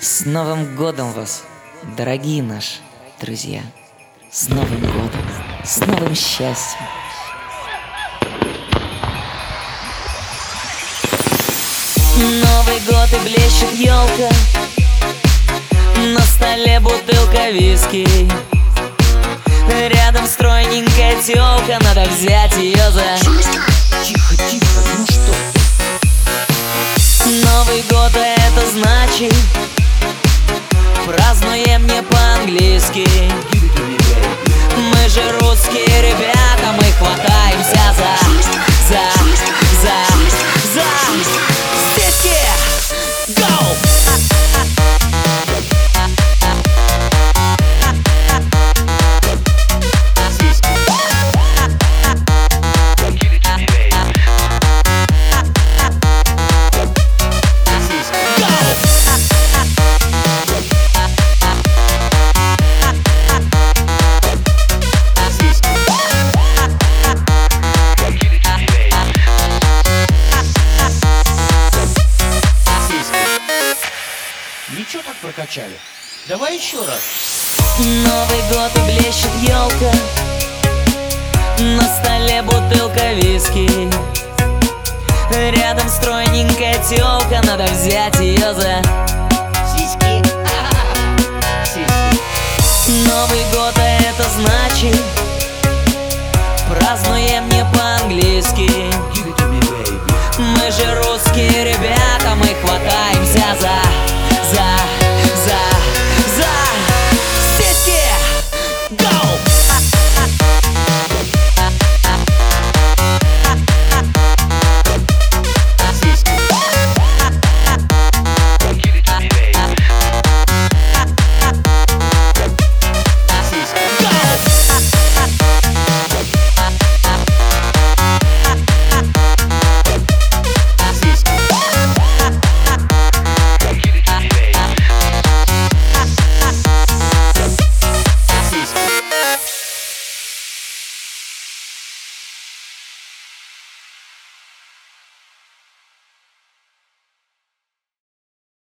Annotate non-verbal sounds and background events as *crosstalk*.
С Новым годом вас, дорогие наши друзья! С Новым годом! С новым счастьем! Новый год и блещет елка На столе бутылка виски Рядом стройненькая телка Надо взять ее за... Тихо, тихо, ну что Новый год, а это значит не по-английски Ничего так прокачали. Давай еще раз. Новый год и блещет елка. На столе бутылка виски. Рядом стройненькая телка Надо взять ее за... Сиськи. *laughs* Сиськи. Новый год, а это значит Празднуем не по-английски. Мы же русские